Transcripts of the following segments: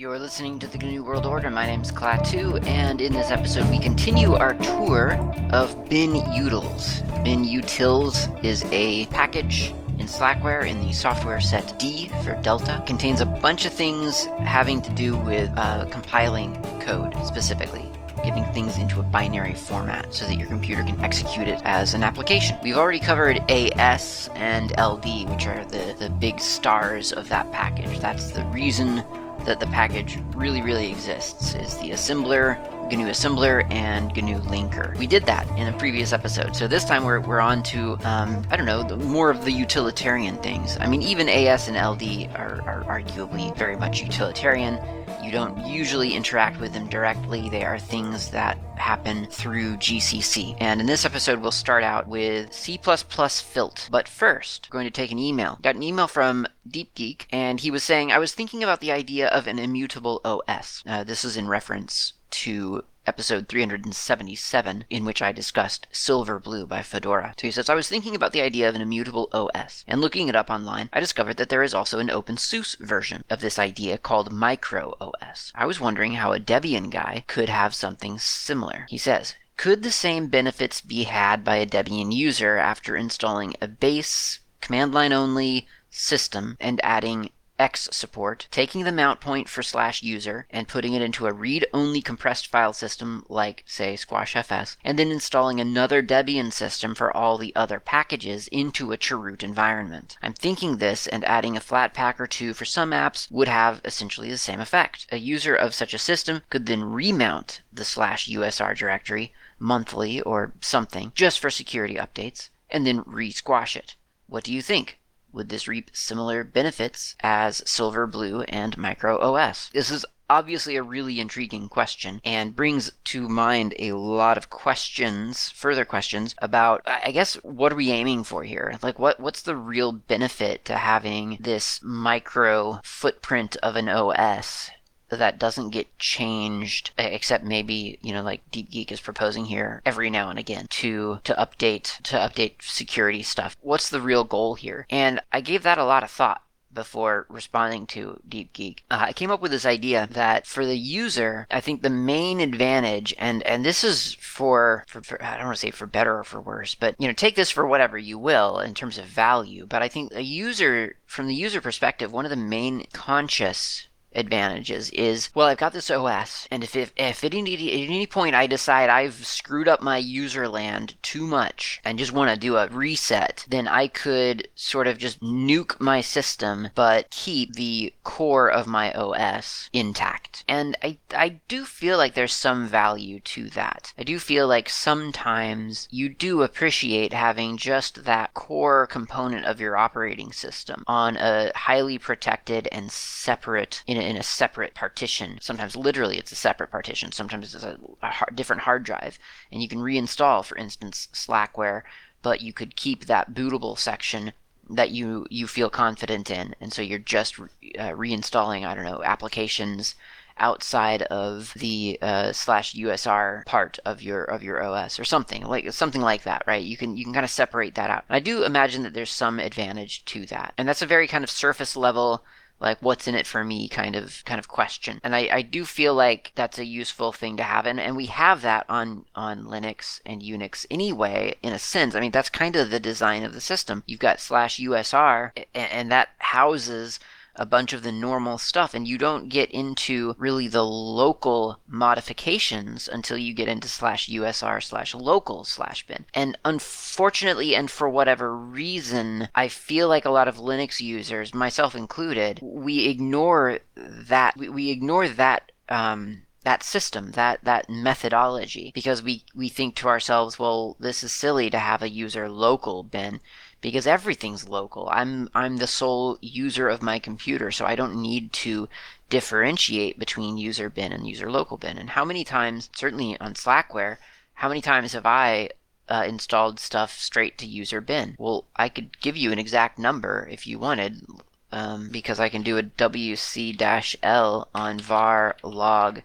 You're listening to the GNU World Order. My name's Klaatu, and in this episode, we continue our tour of binutils. Bin utils is a package in Slackware in the software set D for Delta. Contains a bunch of things having to do with uh, compiling code specifically getting things into a binary format so that your computer can execute it as an application. We've already covered AS and LD, which are the, the big stars of that package. That's the reason that the package really, really exists, is the assembler, GNU Assembler and GNU Linker. We did that in a previous episode, so this time we're, we're on to, um, I don't know, the, more of the utilitarian things. I mean, even AS and LD are, are arguably very much utilitarian. You don't usually interact with them directly. They are things that happen through GCC. And in this episode, we'll start out with C++ Filt. But first, we're going to take an email. Got an email from DeepGeek, and he was saying, I was thinking about the idea of an immutable OS. Uh, this is in reference to episode 377, in which I discussed Silverblue by Fedora. So he says, I was thinking about the idea of an immutable OS, and looking it up online, I discovered that there is also an OpenSUSE version of this idea called Micro OS. I was wondering how a Debian guy could have something similar. He says, could the same benefits be had by a Debian user after installing a base, command line only system and adding X support, taking the mount point for slash user and putting it into a read-only compressed file system like, say, SquashFS, and then installing another Debian system for all the other packages into a chroot environment. I'm thinking this and adding a Flatpak or two for some apps would have essentially the same effect. A user of such a system could then remount the slash USR directory monthly or something just for security updates and then re-squash it. What do you think? Would this reap similar benefits as Silverblue and Micro OS? This is obviously a really intriguing question and brings to mind a lot of questions, further questions about I guess what are we aiming for here? Like what what's the real benefit to having this micro footprint of an OS that doesn't get changed except maybe you know like deep geek is proposing here every now and again to to update to update security stuff what's the real goal here and i gave that a lot of thought before responding to DeepGeek. Uh, I came up with this idea that for the user, I think the main advantage, and and this is for, for, for, I don't want to say for better or for worse, but you know, take this for whatever you will in terms of value. But I think a user, from the user perspective, one of the main conscious advantages is well i've got this os and if if, if at, any, at any point i decide i've screwed up my user land too much and just want to do a reset then i could sort of just nuke my system but keep the core of my os intact. And i i do feel like there's some value to that. I do feel like sometimes you do appreciate having just that core component of your operating system on a highly protected and separate in in a separate partition. Sometimes literally it's a separate partition. Sometimes it's a, a hard, different hard drive. And you can reinstall, for instance, Slackware, but you could keep that bootable section that you you feel confident in, and so you're just re- uh, reinstalling I don't know applications outside of the uh, slash USR part of your of your OS or something like something like that, right? You can you can kind of separate that out. I do imagine that there's some advantage to that, and that's a very kind of surface level like what's in it for me kind of kind of question. And i, I do feel like that's a useful thing to have. And, and we have that on on linux and unix anyway in a sense. I mean that's kind of the design of the system. You've got slash usr and, and that houses a bunch of the normal stuff and you don't get into really the local modifications until you get into slash usr slash local slash bin. And unfortunately and for whatever reason i feel like a lot of linux users myself included we ignore that we, we ignore that um, that system, that that methodology, because we we think to ourselves, well, this is silly to have a user local bin because everything's local. I'm I'm the sole user of my computer, so I don't need to differentiate between user bin and user local bin. And how many times, certainly on Slackware, how many times have I uh, installed stuff straight to user bin? Well, I could give you an exact number if you wanted. Um, because I can do a wc-l on var log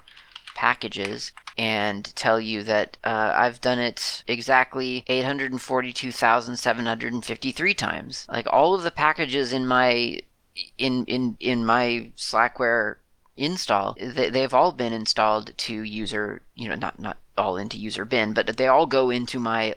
packages and tell you that uh, I've done it exactly 842,753 times. Like all of the packages in my in in in my Slackware install, they, they've all been installed to user, you know, not not all into user bin, but they all go into my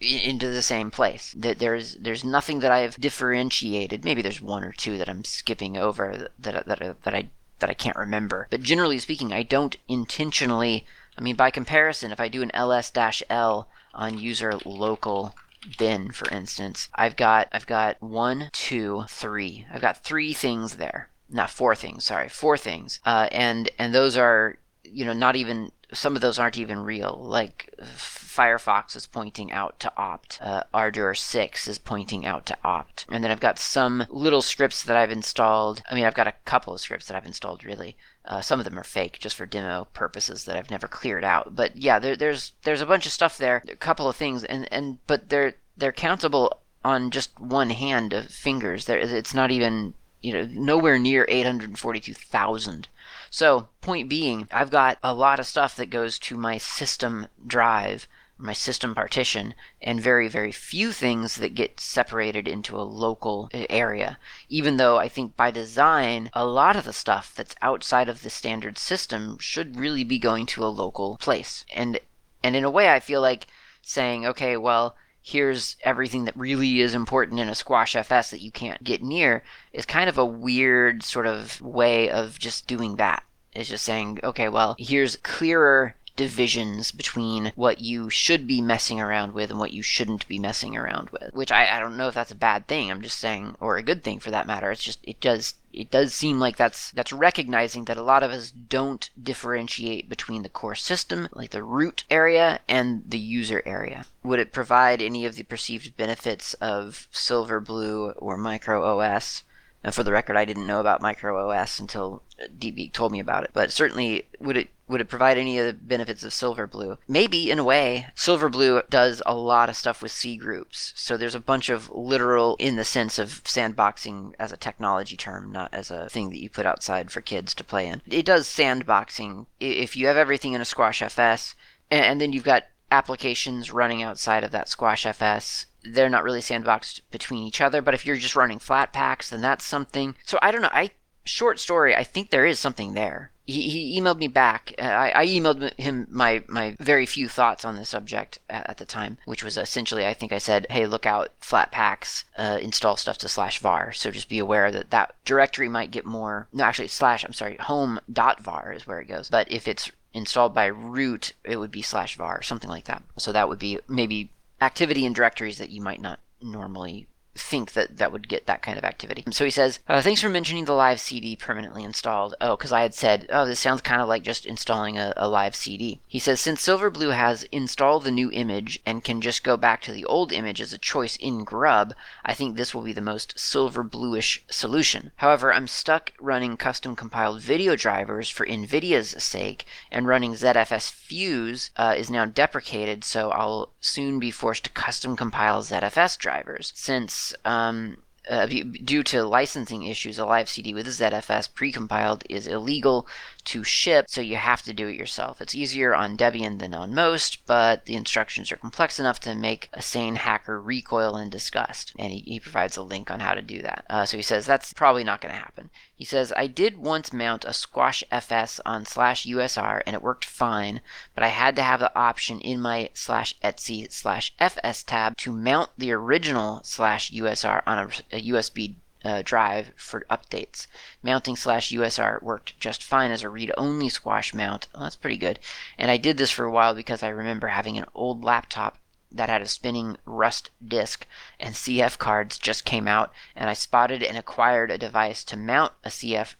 into the same place. That there's there's nothing that I've differentiated. Maybe there's one or two that I'm skipping over that that that, that I that I can't remember. But generally speaking, I don't intentionally. I mean, by comparison, if I do an ls-l on user local bin, for instance, I've got I've got one, two, three. I've got three things there. Not four things. Sorry, four things. Uh, and and those are you know not even some of those aren't even real. Like Firefox is pointing out to opt. Uh, Ardour 6 is pointing out to opt. And then I've got some little scripts that I've installed. I mean, I've got a couple of scripts that I've installed really. Uh, some of them are fake, just for demo purposes that I've never cleared out. But yeah, there, there's there's a bunch of stuff there, a couple of things, and, and but they're they're countable on just one hand of fingers. There, it's not even you know nowhere near 842,000 so, point being, I've got a lot of stuff that goes to my system drive, my system partition, and very, very few things that get separated into a local uh, area. Even though I think by design, a lot of the stuff that's outside of the standard system should really be going to a local place. And and in a way, I feel like saying, okay, well, here's everything that really is important in a squash fs that you can't get near is kind of a weird sort of way of just doing that is just saying okay well here's clearer divisions between what you should be messing around with and what you shouldn't be messing around with which I, I don't know if that's a bad thing. I'm just saying or a good thing for that matter. It's just it does it does seem like that's that's recognizing that a lot of us don't differentiate between the core system like the root area and the user area. Would it provide any of the perceived benefits of Silverblue or micro os and for the record, I didn't know about Micro OS until db told me about it. But certainly, would it would it provide any of the benefits of Silverblue? Maybe in a way. Silverblue does a lot of stuff with C groups, so there's a bunch of literal, in the sense of sandboxing as a technology term, not as a thing that you put outside for kids to play in. It does sandboxing. If you have everything in a Squash FS, and then you've got applications running outside of that Squash FS they're not really sandboxed between each other. But if you're just running flat packs, then that's something. So I don't know. I short story. I think there is something there. He, he emailed me back. Uh, I, I, emailed him my, my very few thoughts on the subject at, at, the time, which was essentially I think I said, hey, look out, Flatpaks, uh, install stuff to slash var. So just be aware that that directory might get more. No, actually, slash. I'm sorry, home dot var is where it goes. But if it's installed by root, it would be slash var, something like that. So that would be maybe activity in directories that you might not normally think that that would get that kind of activity. So he says, uh, thanks for mentioning the live CD permanently installed. Oh, because I had said, oh, this sounds kind of like just installing a, a, live CD. He says, since Silverblue has installed the new image and can just go back to the old image as a choice in Grub, I think this will be the most Silverbluish solution. However, I'm stuck running custom compiled video drivers for NVIDIA's sake, and running ZFS Fuse uh, is now deprecated, so I'll soon be forced to custom compile ZFS drivers. Since um, uh, due to licensing issues, a live CD with a ZFS precompiled is illegal to ship, so you have to do it yourself. It's easier on Debian than on most, but the instructions are complex enough to make a sane hacker recoil in disgust. And he, he provides a link on how to do that. Uh, so he says that's probably not going to happen. He says, I did once mount a Squash FS on slash USR and it worked fine, but I had to have the option in my slash etc slash FS tab to mount the original slash USR on a, a USB uh, drive for updates. Mounting slash USR worked just fine as a read-only squash mount. Well, that's pretty good. And I did this for a while because I remember having an old laptop that had a spinning rust disk and CF cards just came out and I spotted and acquired a device to mount a CF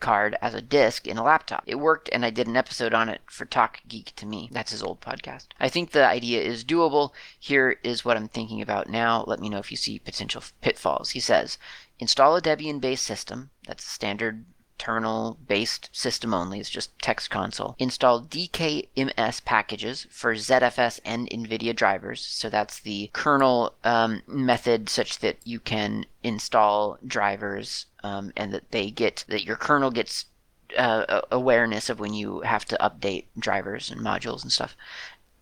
card as a disk in a laptop. It worked, and I did an episode on it for Talk Geek to Me. That's his old podcast. I think the idea is doable. Here is what I'm thinking about now. Let me know if you see potential pitfalls. He says install a Debian based system. That's a standard terminal based system only. It's just text console. Install DKMS packages for ZFS and NVIDIA drivers. So that's the kernel um, method such that you can install drivers um, and that they get, that your kernel gets uh, awareness of when you have to update drivers and modules and stuff.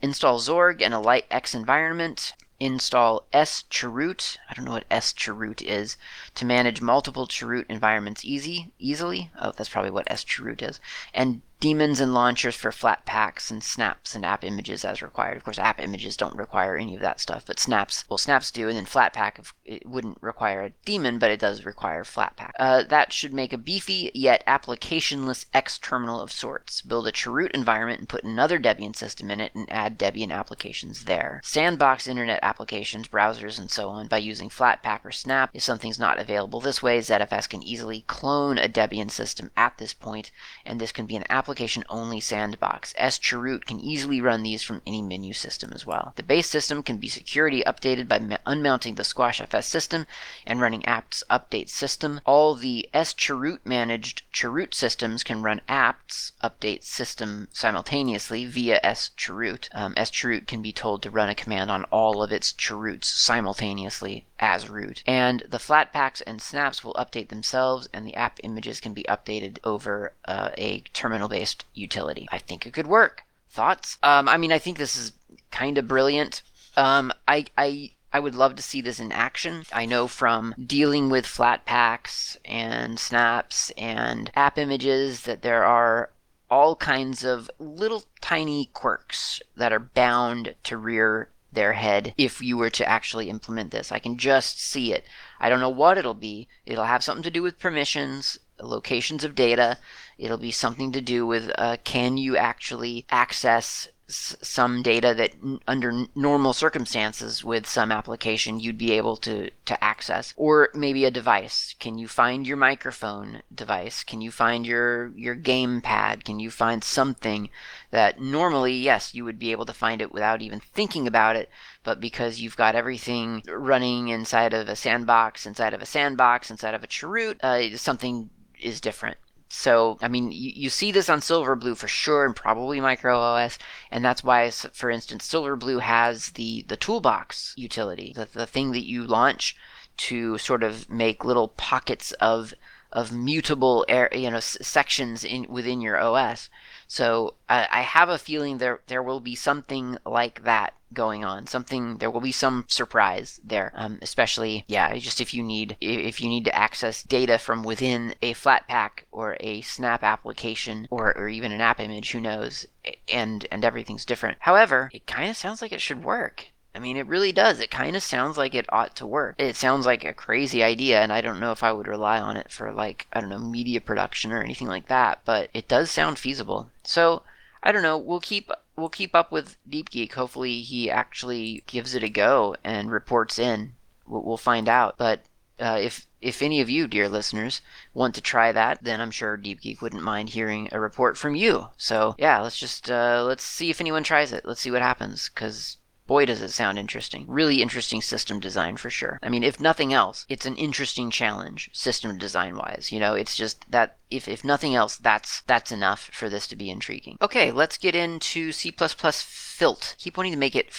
Install Xorg and a light X environment install schroot. I don't know what schroot is to manage multiple chroot environments easy easily. Oh, that's probably what schroot is. And daemons and launchers for flatpaks and snaps and app images as required. Of course, app images don't require any of that stuff, but snaps, well, snaps do, and then flatpak, it wouldn't require a daemon, but it does require flatpak. Uh, that should make a beefy yet applicationless X terminal of sorts. Build a chroot environment and put another Debian system in it and add Debian applications there. Sandbox internet applications, browsers, and so on by using flatpak or snap. If something's not available this way, ZFS can easily clone a Debian system at this point, and this can be an application application only sandbox. schroot can easily run these from any menu system as well. The base system can be security updated by unmounting the squashfs system and running apt update system. All the schroot managed chroot systems can run apt update system simultaneously via schroot. Um, schroot can be told to run a command on all of its chroots simultaneously as root. And the flatpaks and snaps will update themselves, and the app images can be updated over uh, a terminal based utility. I think it could work. Thoughts? Um, I mean, I think this is kind of brilliant. Um, I, I I would love to see this in action. I know from dealing with flat packs and snaps and app images that there are all kinds of little tiny quirks that are bound to rear their head if you were to actually implement this. I can just see it. I don't know what it'll be. It'll have something to do with permissions, locations of data. It'll be something to do with uh, can you actually access some data that under normal circumstances with some application you'd be able to to access? Or maybe a device. Can you find your microphone device? Can you find your your game pad? Can you find something that normally yes you would be able to find it without even thinking about it but because you've got everything running inside of a sandbox inside of a sandbox inside of a chroot uh, something is different so, I mean, you, you see this on Silverblue for sure, and probably Micro OS, and that's why, for instance, Silverblue has the the toolbox utility, the, the thing that you launch to sort of make little pockets of of mutable air, you know, s- sections in within your OS. So I, I have a feeling there there will be something like that going on. Something there will be some surprise there. Um, especially yeah, just if you need if you need to access data from within a Flatpak or a Snap application or or even an app image, who knows? And and everything's different. However, it kind of sounds like it should work. I mean, it really does. It kind of sounds like it ought to work. It sounds like a crazy idea, and I don't know if I would rely on it for, like, I don't know, media production or anything like that, but it does sound feasible. So, I don't know. We'll keep we'll keep up with Deep Geek. Hopefully, he actually gives it a go and reports in. We'll, find out. But uh, if if any of you, dear listeners, want to try that, then I'm sure Deep Geek wouldn't mind hearing a report from you. So yeah, let's just uh, let's see if anyone tries it. Let's see what happens, because boy does it sound interesting. Really interesting system design for sure. I mean, if nothing else, it's an interesting challenge system design wise. You know, it's just that if, if nothing else, that's that's enough for this to be intriguing. Okay, let's get into C++ Filt. Keep wanting to make it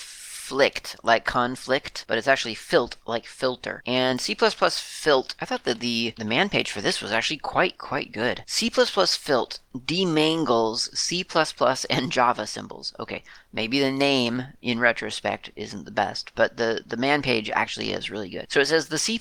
flicked like conflict, but it's actually filt like filter. And C++ filt, I thought that the, the man page for this was actually quite, quite good. C++ filt demangles C++ and Java symbols. Okay, maybe the name in retrospect isn't the best, but the, the man page actually is really good. So it says the C++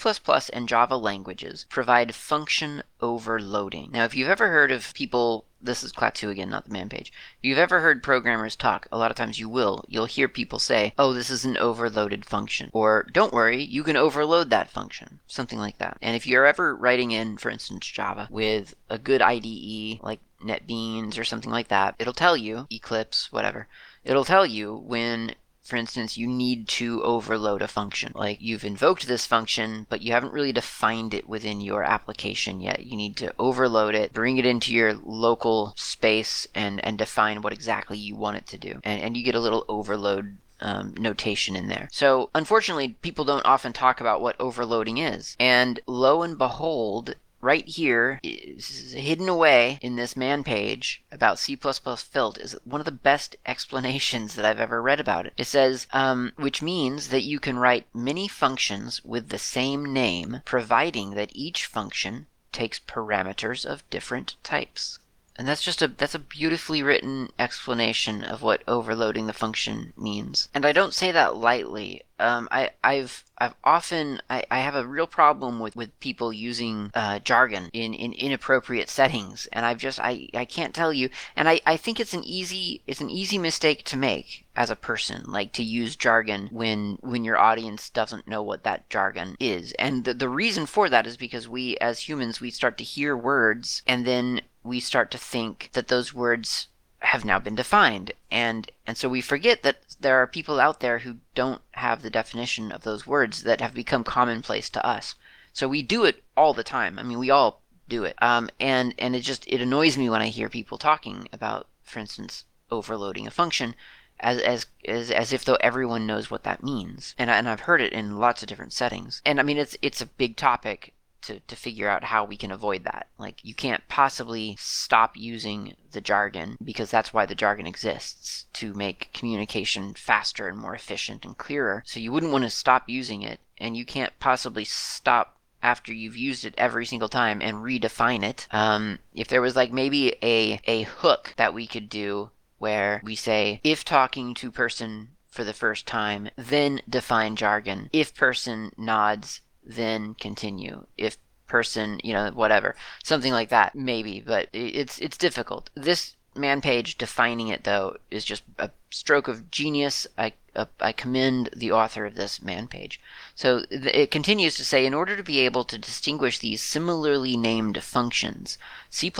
and Java languages provide function overloading. Now, if you've ever heard of people this is Klaatu again, not the man page. If you've ever heard programmers talk, a lot of times you will, you'll hear people say, oh, this is an overloaded function. Or, don't worry, you can overload that function. Something like that. And if you're ever writing in, for instance, Java with a good IDE, like NetBeans or something like that, it'll tell you, Eclipse, whatever, it'll tell you when for instance, you need to overload a function. Like you've invoked this function, but you haven't really defined it within your application yet. You need to overload it, bring it into your local space, and, and define what exactly you want it to do. And, and you get a little overload um, notation in there. So, unfortunately, people don't often talk about what overloading is. And lo and behold, right here is hidden away in this man page about C++ Filt is one of the best explanations that I've ever read about it. It says, um, which means that you can write many functions with the same name, providing that each function takes parameters of different types. And that's just a that's a beautifully written explanation of what overloading the function means. And I don't say that lightly. Um, I, I've I've often I, I have a real problem with, with people using uh, jargon in, in inappropriate settings, and I've just I, I can't tell you. And I, I think it's an easy it's an easy mistake to make as a person, like to use jargon when when your audience doesn't know what that jargon is. And the, the reason for that is because we as humans we start to hear words and then we start to think that those words have now been defined. And and so we forget that there are people out there who don't have the definition of those words that have become commonplace to us. So we do it all the time. I mean we all do it. Um, and and it just it annoys me when i hear people talking about for instance overloading a function as as as, as if though everyone knows what that means. And, I, and i've heard it in lots of different settings. And i mean it's it's a big topic to, to figure out how we can avoid that. Like, you can't possibly stop using the jargon because that's why the jargon exists to make communication faster and more efficient and clearer. So, you wouldn't want to stop using it, and you can't possibly stop after you've used it every single time and redefine it. Um, if there was like maybe a, a hook that we could do where we say, if talking to person for the first time, then define jargon. If person nods, then continue. If person, you know, whatever, something like that, maybe, but it's it's difficult. This man page defining it though is just a stroke of genius. I uh, I commend the author of this man page. So th- it continues to say, in order to be able to distinguish these similarly named functions, C++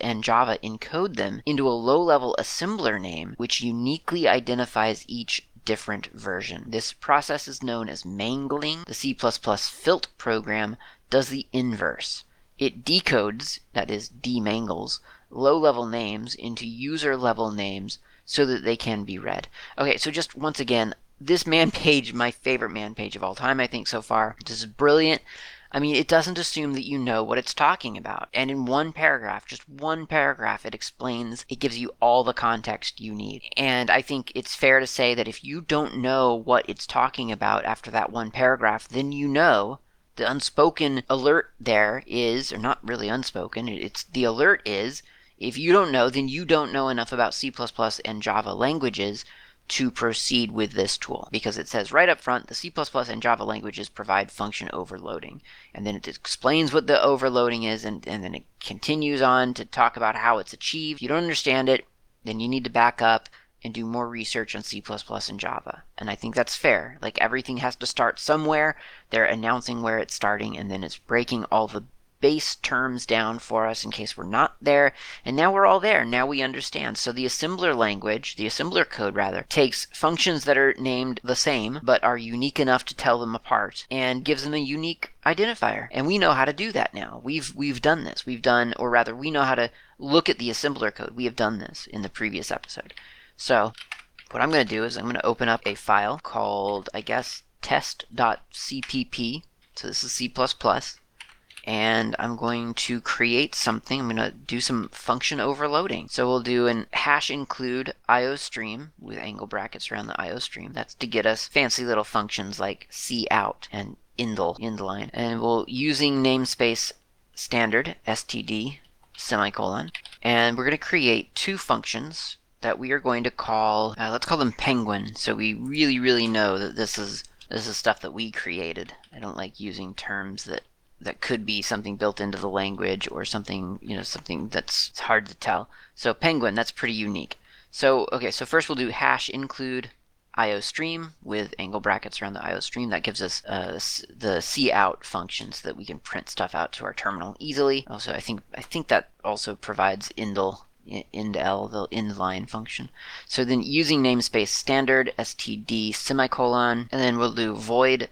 and Java encode them into a low-level assembler name which uniquely identifies each different version. This process is known as mangling. The C++ program does the inverse. It decodes, that is, demangles, low level names into user level names so that they can be read. Okay, so just once again, this man page, my favorite man page of all time, I think, so far. This is brilliant. I mean, it doesn't assume that you know what it's talking about. And in one paragraph, just one paragraph, it explains, it gives you all the context you need. And I think it's fair to say that if you don't know what it's talking about after that one paragraph, then you know the unspoken alert there is, or not really unspoken, it's the alert is, if you don't know, then you don't know enough about C++ and Java languages to proceed with this tool because it says right up front the C++ and Java languages provide function overloading. And then it explains what the overloading is and, and then it continues on to talk about how it's achieved. If you don't understand it, then you need to back up and do more research on C++ and Java. And I think that's fair. Like everything has to start somewhere. They're announcing where it's starting and then it's breaking all the base terms down for us in case we're not there. And now we're all there. Now we understand. So the assembler language, the assembler code rather, takes functions that are named the same but are unique enough to tell them apart and gives them a unique identifier. And we know how to do that now. We've we've done this. We've done or rather we know how to look at the assembler code. We have done this in the previous episode. So what I'm going to do is I'm going to open up a file called I guess test.cpp. So this is C++ and I'm going to create something. I'm going to do some function overloading. So we'll do an hash include iostream with angle brackets around the iostream. That's to get us fancy little functions like cout and indel, indline. And we'll using namespace standard std semicolon. And we're going to create two functions that we are going to call, uh, let's call them penguin. So we really, really know that this is this is stuff that we created. I don't like using terms that that could be something built into the language or something, you know, something that's hard to tell. So penguin, that's pretty unique. So, okay, so first we'll do hash include iostream with angle brackets around the iostream. That gives us uh, the cout function so that we can print stuff out to our terminal easily. Also, I think I think that also provides indel indl, the inline function. So then using namespace standard std semicolon, and then we'll do void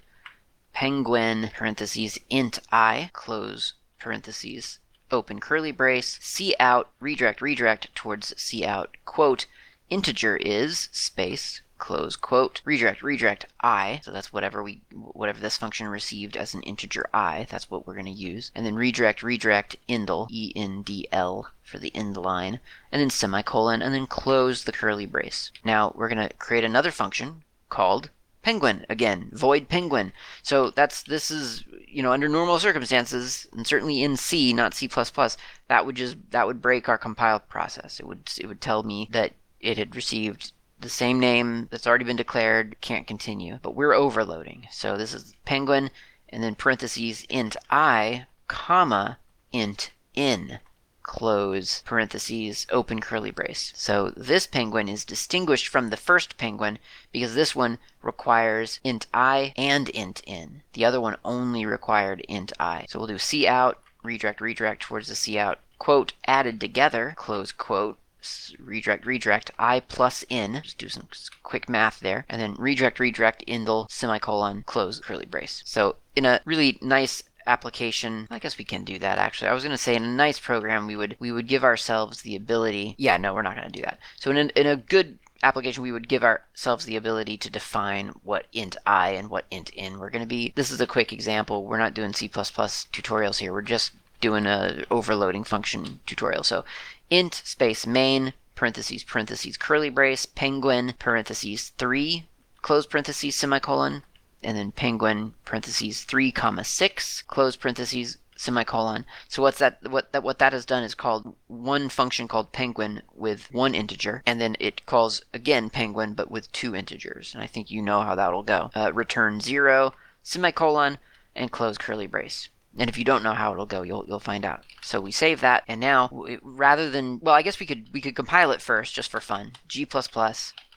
penguin parentheses int i close parentheses open curly brace c out redirect redirect towards c out quote integer is space close quote redirect redirect i so that's whatever we whatever this function received as an integer i that's what we're going to use and then redirect redirect indel e n d l for the end line and then semicolon and then close the curly brace. Now we're going to create another function called penguin again, void penguin. So that's this is you know under normal circumstances, and certainly in C, not C++, that would just that would break our compile process. It would it would tell me that it had received the same name that's already been declared, can't continue. But we're overloading. So this is penguin, and then parentheses int i, comma, int n close parentheses, open curly brace. So this penguin is distinguished from the first penguin because this one requires int i and int n. The other one only required int i. So we'll do c out, redirect, redirect towards the c out, quote, added together, close quote, redirect, redirect, i plus n, just do some quick math there, and then redirect, redirect, indel, semicolon, close curly brace. So in a really nice application. I guess we can do that actually. I was going to say in a nice program we would we would give ourselves the ability yeah no we're not going to do that. So in in a good application we would give ourselves the ability to define what int i and what int n we're going to be. This is a quick example. We're not doing c++ tutorials here. We're just doing a overloading function tutorial. So int space main parentheses parentheses curly brace penguin parentheses 3 close parentheses semicolon and then penguin parentheses 3 comma 6 close parentheses semicolon. So what's that what that what that has done is called one function called penguin with one integer and then it calls again penguin but with two integers. And I think you know how that'll go. Uh, return 0 semicolon and close curly brace. And if you don't know how it'll go, you'll you'll find out. So we save that, and now rather than well, I guess we could we could compile it first just for fun. G++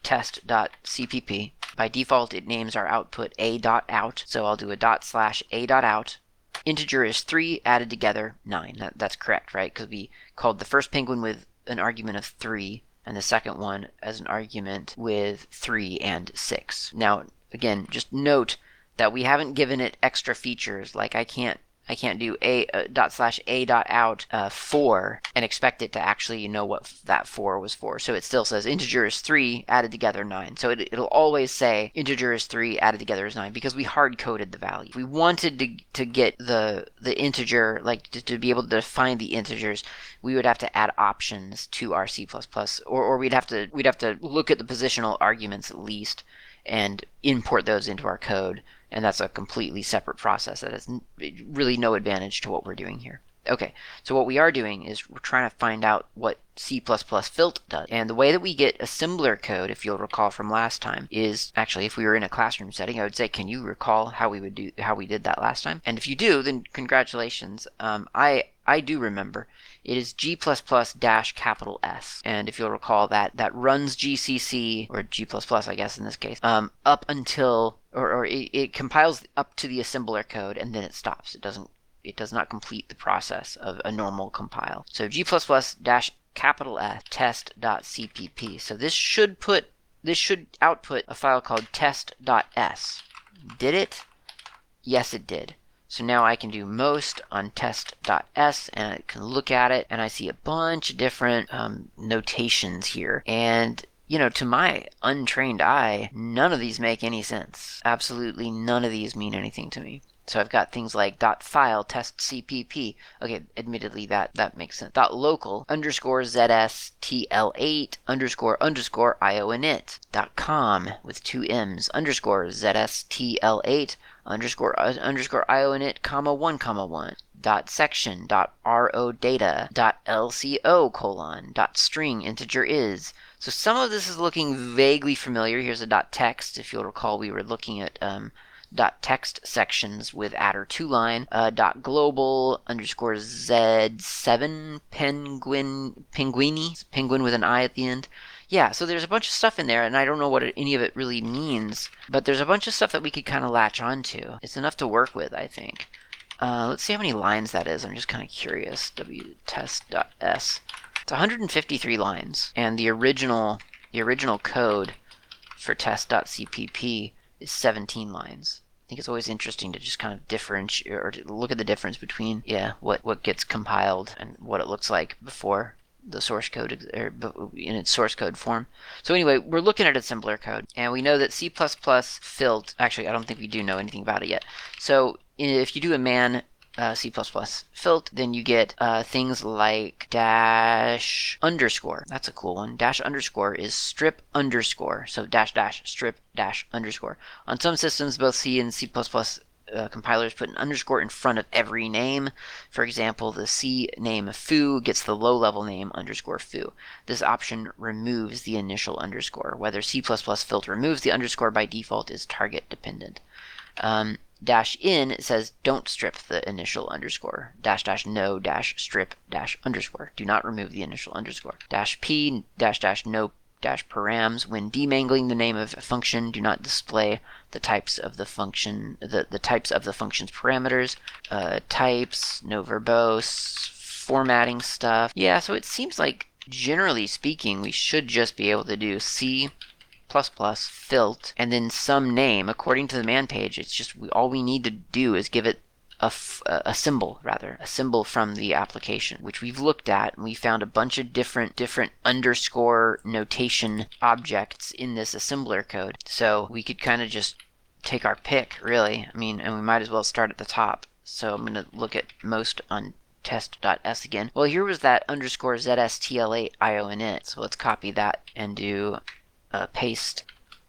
test.cpp. By default, it names our output a.out, so I'll do a dot slash a.out. Integer is 3 added together 9. That, that's correct, right? Because we called the first penguin with an argument of 3 and the second one as an argument with 3 and 6. Now, again, just note that we haven't given it extra features like I can't I can't do a uh, dot slash a dot out uh, four and expect it to actually know what that four was for. So it still says integer is three added together nine. So it, it'll always say integer is three added together is nine because we hard coded the value. If we wanted to to get the the integer like to, to be able to define the integers, we would have to add options to our C++ or or we'd have to we'd have to look at the positional arguments at least and import those into our code and that's a completely separate process that has really no advantage to what we're doing here. Okay, so what we are doing is we're trying to find out what C++ filt does. And the way that we get assembler code, if you'll recall from last time, is actually if we were in a classroom setting, I would say, can you recall how we would do how we did that last time? And if you do, then congratulations. Um, I I do remember. It is G++ dash capital S. And if you'll recall that, that runs GCC, or G++ I guess in this case, um, up until, or, or it, it compiles up to the assembler code and then it stops. It doesn't it does not complete the process of a normal compile. So g++ dash capital F test.cpp. So this should put this should output a file called test.s. Did it? Yes, it did. So now I can do most on test.s and I can look at it and I see a bunch of different um, notations here. And you know, to my untrained eye, none of these make any sense. Absolutely none of these mean anything to me. So I've got things like dot file test cpp. Okay, admittedly that that makes sense. Dot local underscore zstl8 underscore underscore ioinit. Dot com with two m's underscore zstl8 underscore uh, underscore ioinit comma one comma one dot section dot ro data dot lco colon dot string integer is. So some of this is looking vaguely familiar. Here's a dot text. If you'll recall, we were looking at um, dot text sections with addr2line uh, dot global underscore z7 penguin penguini penguin with an i at the end. Yeah so there's a bunch of stuff in there and i don't know what it, any of it really means but there's a bunch of stuff that we could kind of latch onto. It's enough to work with i think. Uh, let's see how many lines that is. I'm just kind of curious wtest.s it's 153 lines and the original the original code for test.cpp is 17 lines. I think it's always interesting to just kind of differentiate or to look at the difference between yeah what what gets compiled and what it looks like before the source code or in its source code form. So anyway, we're looking at assembler code, and we know that C++ filt. Actually, I don't think we do know anything about it yet. So if you do a man uh, C++ filt, then you get uh, things like dash underscore. That's a cool one. Dash underscore is strip underscore. So dash dash strip dash underscore. On some systems, both C and C++ uh, compilers put an underscore in front of every name. For example, the C name foo gets the low level name underscore foo. This option removes the initial underscore. Whether C++ filt removes the underscore by default is target dependent. Um, dash in it says don't strip the initial underscore. Dash dash no dash strip dash underscore. Do not remove the initial underscore. Dash p dash dash no dash params. When demangling the name of a function, do not display the types of the function the, the types of the function's parameters. Uh, types, no verbose, formatting stuff. Yeah, so it seems like generally speaking, we should just be able to do C plus plus filt and then some name. According to the man page it's just we, all we need to do is give it a, f- a symbol rather a symbol from the application which we've looked at. And we found a bunch of different different underscore notation objects in this assembler code. So we could kind of just take our pick really. I mean and we might as well start at the top. So i'm going to look at most on test.s again. Well, here was that underscore ZSTL8 IO init. So let's copy that and do uh, paste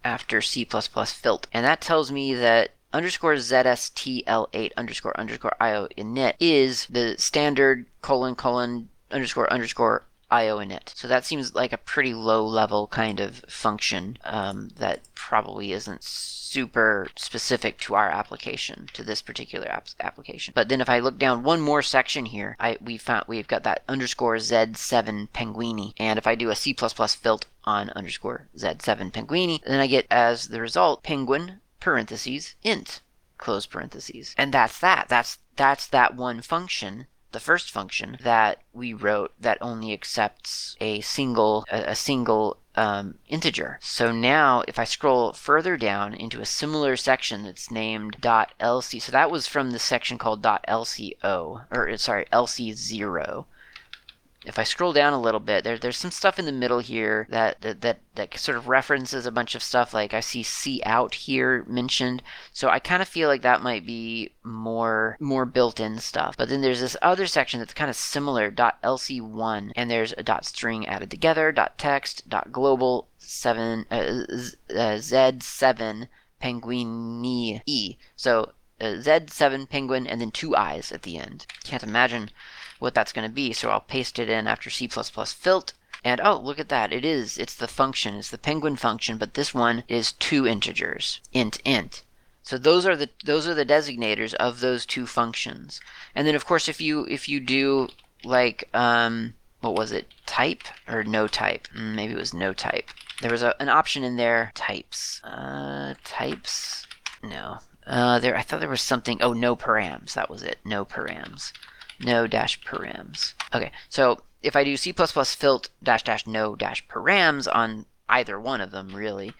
after C++ filt. And that tells me that underscore ZSTL8 underscore underscore IO init is the standard colon colon underscore underscore IO init. So that seems like a pretty low level kind of function um, that probably isn't super specific to our application, to this particular ap- application. But then if I look down one more section here, I we found we've got that underscore Z7 Penguini. And if I do a C++ filt on underscore Z7 Penguini, then I get as the result penguin parentheses int close parentheses. And that's that. That's that's that one function the first function that we wrote that only accepts a single a, a single um, integer. So now if I scroll further down into a similar section that's named .lc, so that was from the section called .lco, or sorry, lc0 if I scroll down a little bit, there, there's some stuff in the middle here that, that, that, that sort of references a bunch of stuff. Like I see "see out" here mentioned, so I kind of feel like that might be more more built-in stuff. But then there's this other section that's kind of similar dot .lc1, and there's a dot string added together, dot .text, dot .global seven uh, uh, z7 penguini e. So uh, Z7 penguin and then two eyes at the end. Can't imagine what that's going to be. So I'll paste it in after C++ filt. And oh, look at that. It is. It's the function. It's the penguin function, but this one is two integers. int int. So those are the those are the designators of those two functions. And then of course if you if you do like um what was it? Type or no type? Mm, maybe it was no type. There was a, an option in there. Types. Uh types. No. Uh there I thought there was something oh no params. That was it. No params no dash params. Okay, so if I do C++ filt dash dash no dash params on either one of them, really,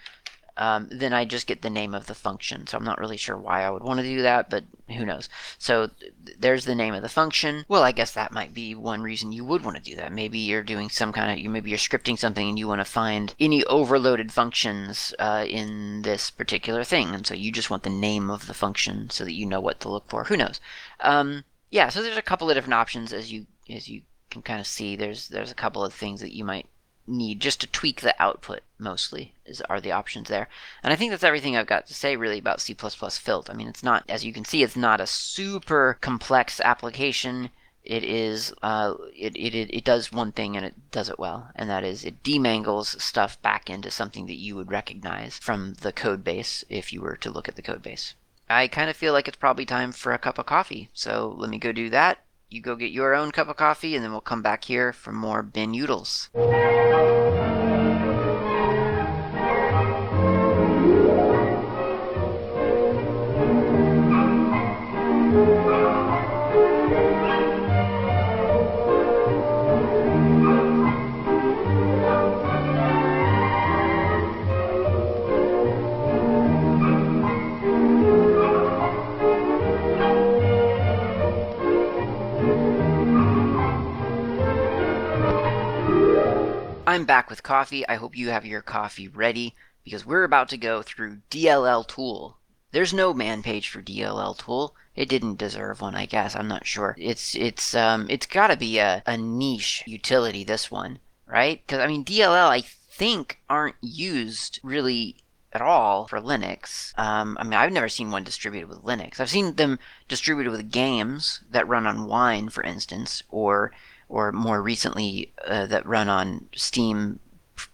um, then I just get the name of the function. So I'm not really sure why I would want to do that, but who knows. So th- there's the name of the function. Well, I guess that might be one reason you would want to do that. Maybe you're doing some kind of, you maybe you're scripting something and you want to find any overloaded functions uh, in this particular thing, and so you just want the name of the function so that you know what to look for. Who knows? Um, yeah, so there's a couple of different options as you as you can kind of see. There's there's a couple of things that you might need just to tweak the output mostly is are the options there. And i think that's everything i've got to say really about c++ filt. I mean it's not as you can see it's not a super complex application. It is uh, it, it, it does one thing and it does it well and that is it demangles stuff back into something that you would recognize from the code base if you were to look at the code base I kind of feel like it's probably time for a cup of coffee. So let me go do that. You go get your own cup of coffee, and then we'll come back here for more binutils. I'm back with coffee. I hope you have your coffee ready because we're about to go through DLL Tool. There's no man page for DLL tool. It didn't deserve one, I guess. I'm not sure. It's it's um it's got to be a, a niche utility. This one, right? Because I mean DLL, I think aren't used really at all for Linux. Um, I mean, I've never seen one distributed with Linux. I've seen them distributed with games that run on Wine, for instance, or or more recently uh, that run on Steam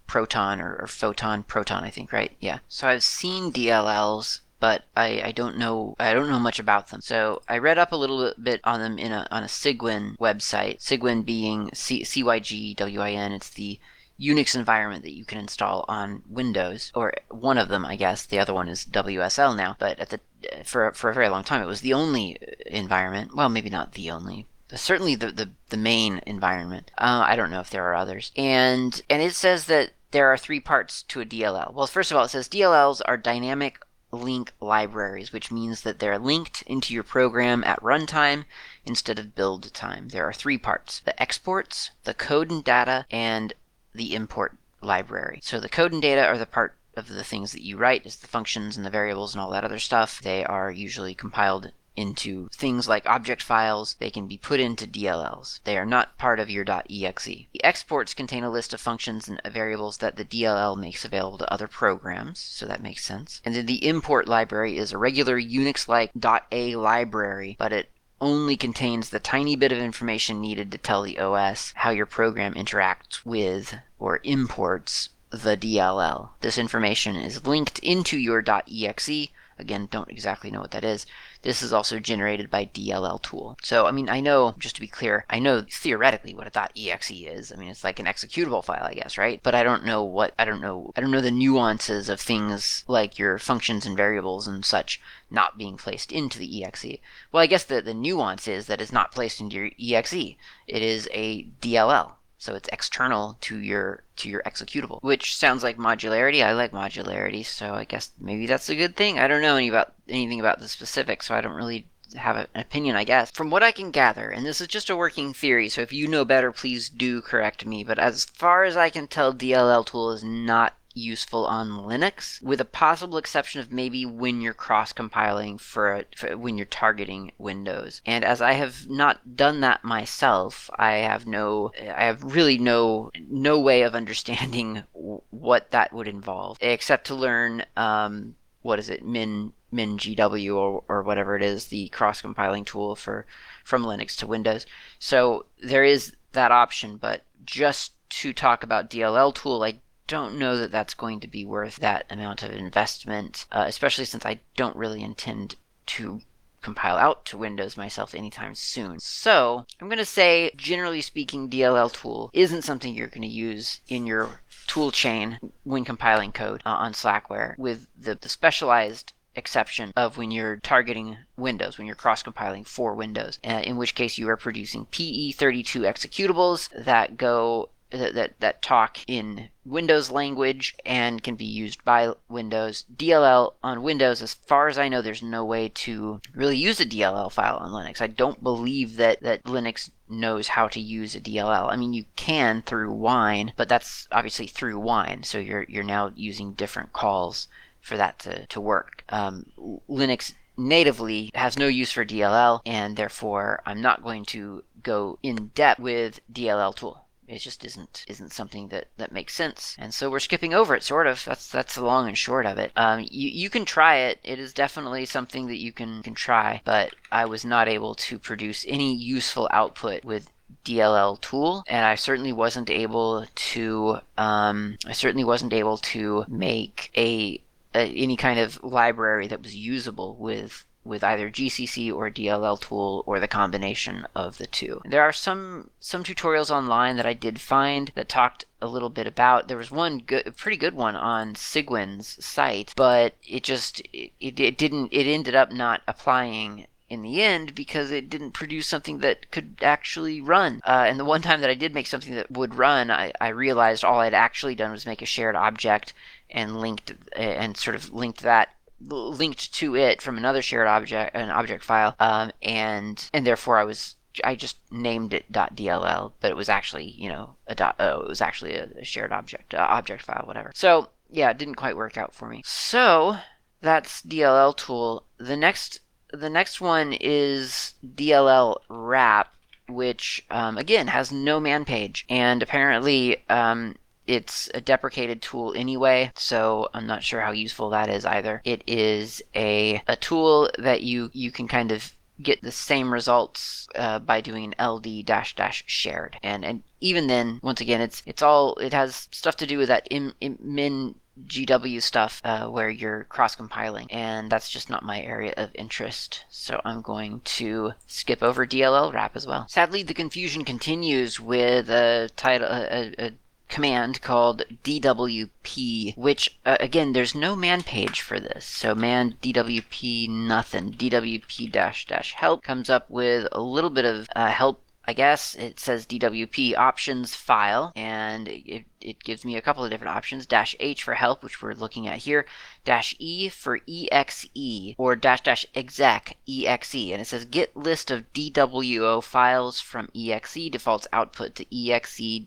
Proton or, or, Photon Proton, I think, right? Yeah. So I've seen DLLs, but I, I don't know I don't know much about them. So I read up a little bit on them in a on a Cygwin website. Cygwin being C C Y G W I N. It's the Unix environment that you can install on Windows, or one of them, I guess. The other one is WSL now, but at the for for a very long time it was the only environment. Well, maybe not the only, certainly the, the, the main environment. Uh, I don't know if there are others. And and it says that there are three parts to a DLL. Well, first of all, it says DLLs are dynamic link libraries, which means that they're linked into your program at runtime instead of build time. There are three parts the exports, the code and data, and the import library. So the code and data are the part of the things that you write, is the functions and the variables and all that other stuff. They are usually compiled into things like object files. They can be put into DLLs. They are not part of your .exe. The exports contain a list of functions and variables that the DLL makes available to other programs, so that makes sense. And then the import library is a regular Unix-like .a library, but it only contains the tiny bit of information needed to tell the OS how your program interacts with or imports the DLL. This information is linked into your .exe. Again, don't exactly know what that is. This is also generated by DLL tool. So, I mean, I know, just to be clear, I know theoretically what a .exe is. I mean, it's like an executable file, I guess, right? But I don't know what, I don't know, I don't know the nuances of things like your functions and variables and such not being placed into the exe. Well, I guess the, the nuance is that it's not placed into your exe. It is a DLL so it's external to your to your executable which sounds like modularity i like modularity so i guess maybe that's a good thing i don't know any about anything about the specifics so i don't really have an opinion, I guess. From what I can gather, and this is just a working theory, so if you know better, please do correct me. But as far as I can tell, DLL tool is not useful on Linux, with a possible exception of maybe when you're cross compiling for, for, when you're targeting Windows. And as I have not done that myself, I have no, I have really no no way of understanding what that would involve, except to learn um, what is it, min MinGW or, or whatever it is, the cross compiling tool for from Linux to Windows. So there is that option, but just to talk about DLL tool, I don't know that that's going to be worth that amount of investment, uh, especially since I don't really intend to compile out to Windows myself anytime soon. So I'm going to say, generally speaking, DLL tool isn't something you're going to use in your tool chain when compiling code uh, on Slackware, with the, the specialized exception of when you're targeting Windows, when you're cross compiling for Windows, uh, in which case you are producing PE32 executables that go that, that, that talk in Windows language and can be used by Windows. DLL on Windows, as far as I know, there's no way to really use a DLL file on Linux. I don't believe that, that Linux knows how to use a DLL. I mean, you can through Wine, but that's obviously through Wine, so you're you're now using different calls for that to, to work. Um, Linux natively has no use for DLL, and therefore I'm not going to go in depth with DLL tool. It just isn't isn't something that, that makes sense, and so we're skipping over it. Sort of. That's that's the long and short of it. Um, you you can try it. It is definitely something that you can can try, but I was not able to produce any useful output with DLL tool, and I certainly wasn't able to. Um, I certainly wasn't able to make a, a any kind of library that was usable with with either GCC or DLL tool or the combination of the two. There are some some tutorials online that I did find that talked a little bit about. There was one good, pretty good one on Cygwin's site, but it just it, it didn't it ended up not applying in the end because it didn't produce something that could actually run. Uh, and the one time that I did make something that would run, I, I realized all I'd actually done was make a shared object and linked and sort of linked that linked to it from another shared object, an object file, um, and and therefore I was I just named it .dll, but it was actually you know a dot oh it was actually a, a shared object uh, object file whatever. So yeah, it didn't quite work out for me. So that's DLL tool. The next the next one is DLL wrap, which um, again has no man page, and apparently um, it's a deprecated tool anyway, so I'm not sure how useful that is either. It is a a tool that you you can kind of get the same results uh, by doing ld dash dash shared and and even then once again it's it's all it has stuff to do with that in min GW stuff uh, where you're cross compiling, and that's just not my area of interest. So I'm going to skip over DLL wrap as well. Sadly, the confusion continues with a title, a, a command called DWP, which uh, again, there's no man page for this. So man DWP nothing. DWP dash dash help comes up with a little bit of uh, help I guess it says DWP options file, and it, it gives me a couple of different options. Dash H for help, which we're looking at here. Dash E for EXE, or dash dash exec EXE. And it says get list of DWO files from EXE, defaults output to exe.dwp.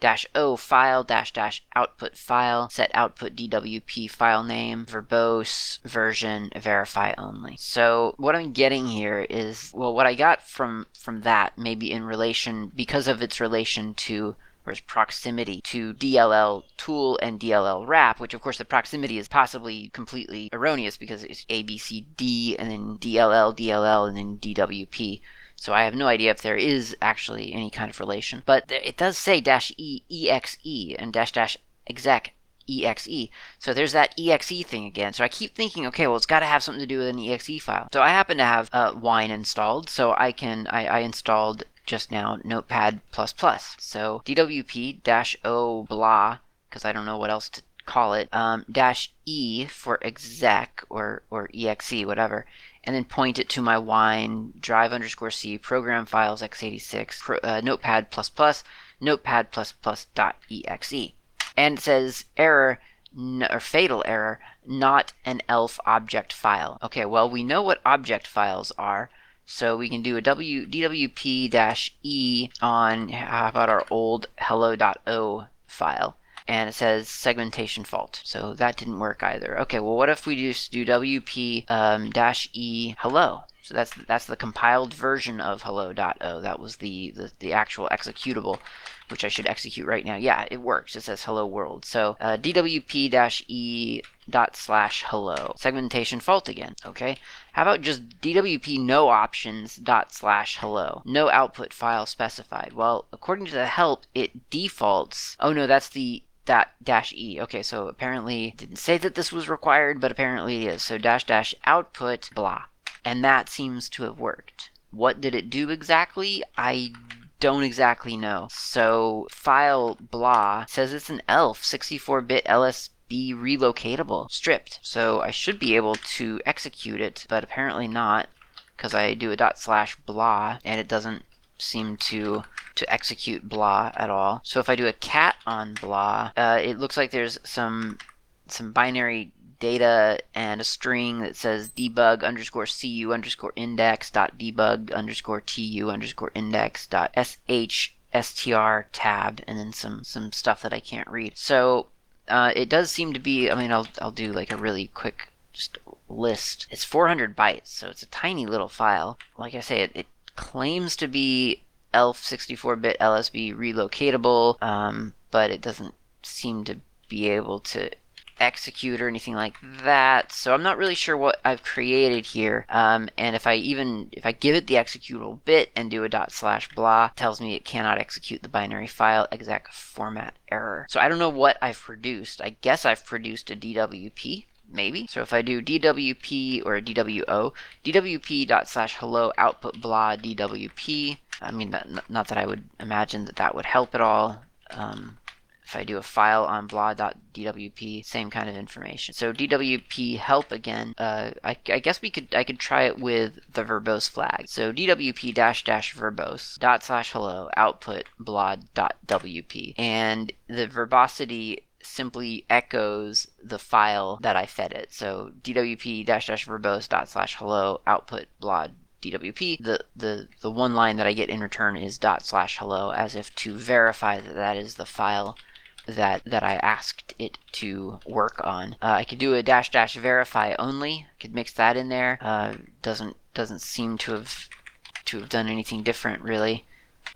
Dash O file dash dash output file, set output DWP file name, verbose, version, verify only. So what I'm getting here is, well, what I got from, from that, maybe in relation, because of its relation to or its proximity to DLL tool and DLL wrap, which of course the proximity is possibly completely erroneous because it's A, B, C, D, and then DLL, DLL, and then DWP. So I have no idea if there is actually any kind of relation. But it does say dash E, EXE, and dash dash exec exe. So there's that exe thing again. So I keep thinking, okay, well, it's got to have something to do with an exe file. So I happen to have uh, Wine installed, so I can I, I installed just now Notepad++. So dwp-o blah, because I don't know what else to call it, um, dash E for exec or, or exe, whatever, and then point it to my wine drive underscore C program files x86 pro, uh, notepad++, notepad++ dot exe. And it says error or fatal error, not an ELF object file. Okay, well, we know what object files are. So we can do a w, dwp-e on, how about our old hello.o file? And it says segmentation fault. So that didn't work either. Okay, well, what if we just do wp um, dash e hello? So that's that's the compiled version of hello.o. That was the, the, the actual executable which I should execute right now. Yeah, it works. It says hello world. So uh, dwp-e dot slash hello. Segmentation fault again. Okay. How about just dwp no options dot slash hello? No output file specified. Well, according to the help, it defaults. Oh no, that's the that dash e. Okay, so apparently didn't say that this was required, but apparently it is. So dash dash output blah. And that seems to have worked. What did it do exactly? I don't exactly know. So file blah says it's an ELF 64-bit LSB relocatable stripped. So I should be able to execute it, but apparently not because I do a dot slash blah and it doesn't seem to to execute blah at all. So if I do a cat on blah, uh, it looks like there's some some binary data and a string that says debug underscore cu underscore index dot debug underscore tu underscore index dot sh str tab and then some some stuff that I can't read. So uh, it does seem to be. I mean, I'll I'll do like a really quick just list. It's 400 bytes, so it's a tiny little file. Like I say, it, it claims to be ELF 64-bit LSB relocatable, um, but it doesn't seem to be able to execute or anything like that. So I'm not really sure what I've created here. Um, and if I even, if I give it the executable bit and do a dot slash blah, tells me it cannot execute the binary file exec format error. So I don't know what I've produced. I guess I've produced a DWP maybe. So if I do DWP or DWO, DWP dot slash hello output blah DWP. I mean, not that I would imagine that that would help at all. Um, if I do a file on blah.dwp, same kind of information. So dwp help again, uh, I, I, guess we could I could try it with the verbose flag. So dwp dash dash verbose dot slash hello output blah.wp. And the verbosity simply echoes the file that I fed it. So dwp dash dash verbose dot slash hello output blah DWP, the, the, the one line that I get in return is dot slash hello as if to verify that that is the file that that I asked it to work on. Uh, I could do a dash dash verify only. Could mix that in there. Uh, doesn't doesn't seem to have to have done anything different really.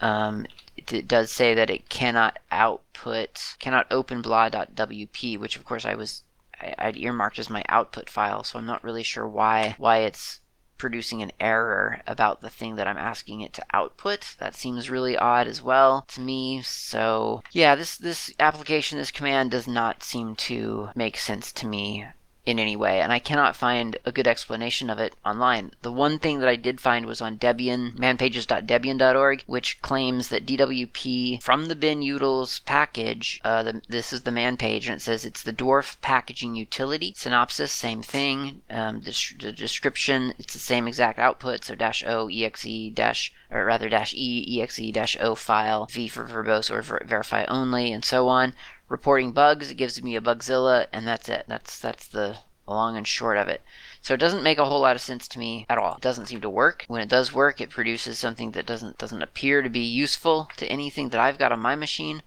Um, it, it, does say that it cannot output cannot open blah.wp, which of course I was I, I'd earmarked as my output file, so I'm not really sure why why it's producing an error about the thing that I'm asking it to output. That seems really odd as well to me. So yeah, this this application, this command does not seem to make sense to me in any way, and I cannot find a good explanation of it online. The one thing that I did find was on Debian, manpages.debian.org, which claims that DWP from the binutils package, uh, the, this is the man page, and it says it's the dwarf packaging utility. Synopsis, same thing. Um, the, the description, it's the same exact output, so dash o exe dash or rather dash e exe dash o file v for verbose or ver- verify only and so on reporting bugs. It gives me a Bugzilla, and that's it. That's that's the long and short of it. So it doesn't make a whole lot of sense to me at all. It doesn't seem to work. When it does work, it produces something that doesn't doesn't appear to be useful to anything that I've got on my machine.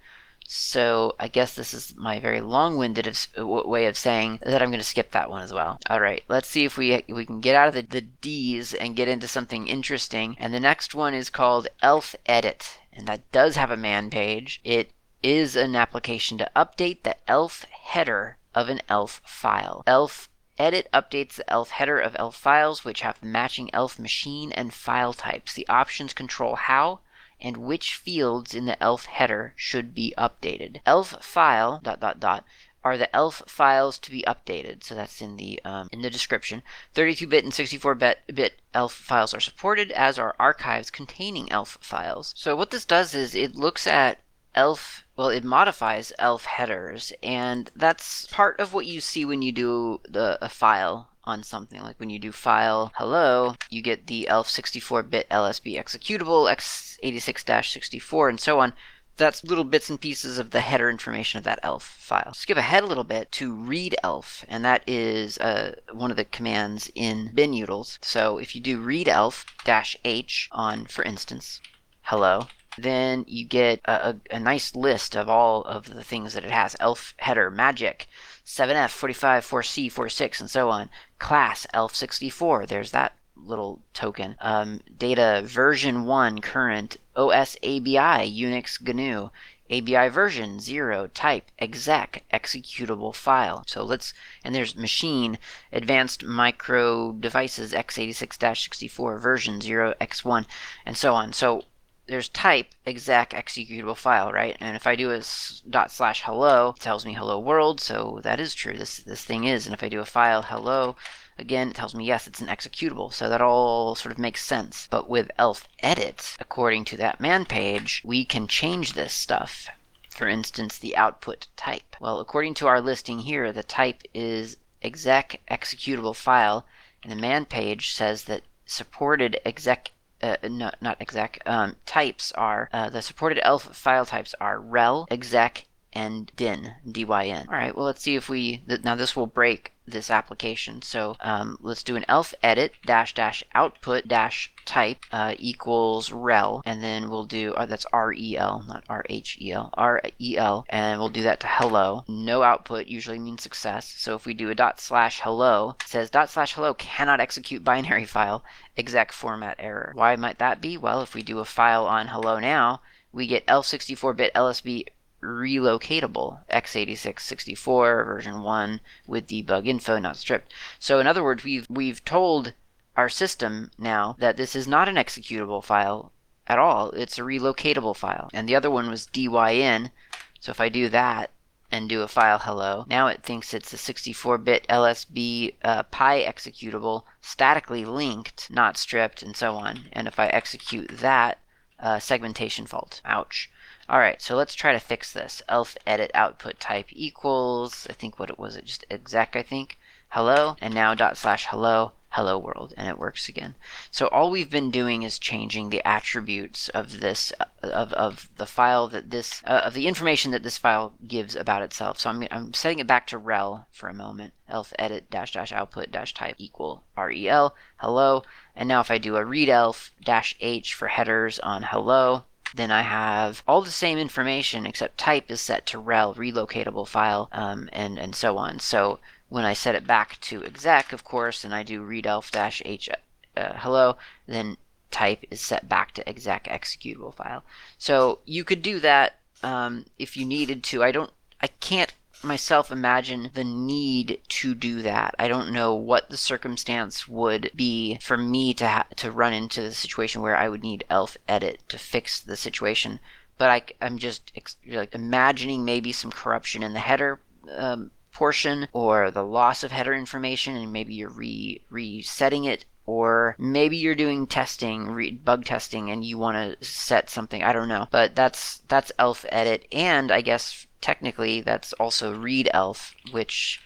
So I guess this is my very long-winded way of saying that I'm going to skip that one as well. All right, let's see if we we can get out of the, the D's and get into something interesting. And the next one is called Elf Edit, and that does have a man page. It is an application to update the ELF header of an ELF file. ELF Edit updates the ELF header of ELF files which have matching ELF machine and file types. The options control how and which fields in the ELF header should be updated. ELF file dot dot dot are the ELF files to be updated. So that's in the um, in the description. 32-bit and 64-bit ELF files are supported, as are archives containing ELF files. So what this does is it looks at ELF well, it modifies ELF headers, and that's part of what you see when you do the a file on something. Like when you do file hello, you get the ELF 64-bit LSB executable, x86-64, and so on. That's little bits and pieces of the header information of that ELF file. Skip ahead a little bit to read ELF, and that is uh, one of the commands in binutils. So if you do read ELF-H on, for instance, hello, then you get a, a, a, nice list of all of the things that it has. Elf header magic 7f 45 4c 46 and so on. Class elf 64 there's that little token. Um, data version 1 current. Os abi unix gnu. ABI version 0 type exec executable file. So let's and there's machine advanced micro devices x86-64 version 0x1 and so on. So there's type exec executable file, right? And if I do a dot slash hello, it tells me hello world, so that is true. This this thing is. And if I do a file hello, again, it tells me yes, it's an executable. So that all sort of makes sense. But with elf edit, according to that man page, we can change this stuff. For instance, the output type. Well, according to our listing here, the type is exec executable file, and the man page says that supported exec uh, not, not exec, um, types are, uh, the supported ELF file types are rel, exec, and din, dyn. All right, well, let's see if we, th now this will break this application. So um, let's do an elf edit dash dash output dash type uh, equals rel, and then we'll do, uh, that's R-E-L, not R-H-E-L, R-E-L, and we'll do that to hello. No output usually means success. So if we do a dot slash hello, it says dot slash hello cannot execute binary file, exec format error. Why might that be? Well, if we do a file on hello now, we get ELF 64 bit LSB relocatable x86 64 version 1 with debug info not stripped. So in other words, we've we've told our system now that this is not an executable file at all. It's a relocatable file. And the other one was dyn. So if I do that and do a file hello, now it thinks it's a 64-bit LSB uh, PIE executable, statically linked, not stripped, and so on. And if I execute that, uh, segmentation fault. Ouch. Alright, so let's try to fix this. Elf edit output type equals, I think what it was, it just exec, I think, hello, and now dot slash hello, hello world, and it works again. So all we've been doing is changing the attributes of this, of, of the file that this, uh, of the information that this file gives about itself. So I'm, I'm setting it back to rel for a moment. Elf edit dash dash output dash type equal rel, hello, and now if I do a read elf dash h for headers on hello, then I have all the same information except type is set to rel, relocatable file, um, and, and so on. So when I set it back to exec, of course, and I do readelf-h uh, hello, then type is set back to exec executable file. So you could do that um, if you needed to. I don't, I can't myself imagine the need to do that. I don't know what the circumstance would be for me to ha- to run into the situation where I would need elf edit to fix the situation. But I, am just ex- like imagining maybe some corruption in the header um, portion or the loss of header information, and maybe you're re resetting it or maybe you're doing testing, bug testing, and you want to set something. I don't know, but that's that's Elf Edit, and I guess technically that's also read Elf, which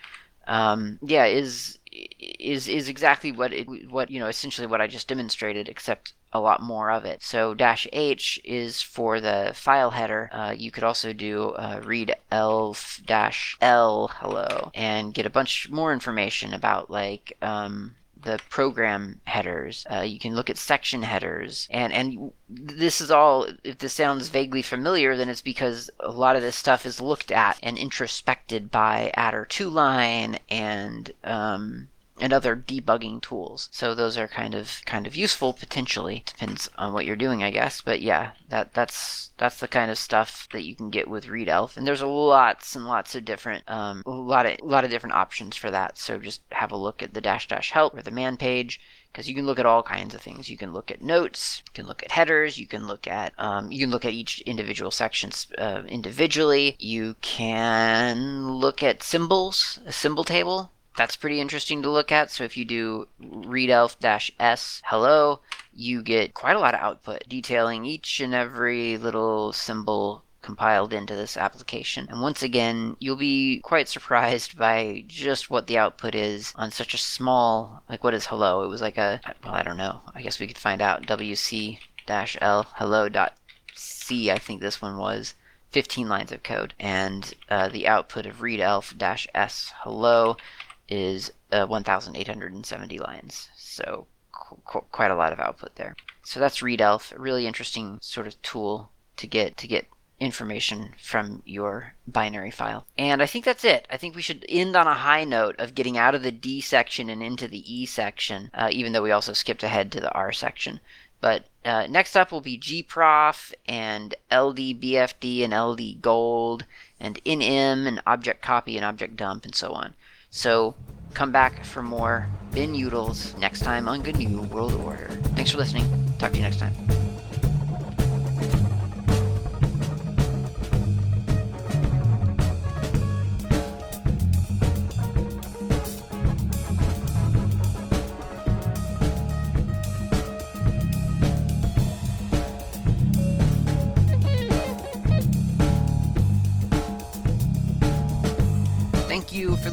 um, yeah is is is exactly what it what you know essentially what I just demonstrated, except a lot more of it. So dash H is for the file header. Uh, you could also do uh, read elf dash L hello and get a bunch more information about like um, the program headers. Uh, you can look at section headers, and and this is all. If this sounds vaguely familiar, then it's because a lot of this stuff is looked at and introspected by addr2line and um, and other debugging tools. So those are kind of kind of useful potentially. Depends on what you're doing, I guess. But yeah, that that's that's the kind of stuff that you can get with ReadElf. And there's lots and lots of different um, a lot of a lot of different options for that. So just have a look at the dash dash help or the man page because you can look at all kinds of things. You can look at notes, you can look at headers, you can look at um, you can look at each individual section uh, individually. You can look at symbols, a symbol table that's pretty interesting to look at. So if you do readelf-s hello, you get quite a lot of output detailing each and every little symbol compiled into this application. And once again, you'll be quite surprised by just what the output is on such a small, like what is hello? It was like a, well, I don't know. I guess we could find out. wc-l hello.c, I think this one was. 15 lines of code. And uh, the output of readelf-s hello is uh, 1,870 lines. So qu- qu- quite a lot of output there. So that's ReadElf, a really interesting sort of tool to get to get information from your binary file. And I think that's it. I think we should end on a high note of getting out of the D section and into the E section, uh, even though we also skipped ahead to the R section. But uh, next up will be gprof and LDBFD and LD gold and nm and object copy and object dump and so on. So come back for more binutils next time on GNU World Order. Thanks for listening. Talk to you next time.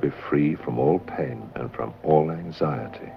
Be free from all pain and from all anxiety.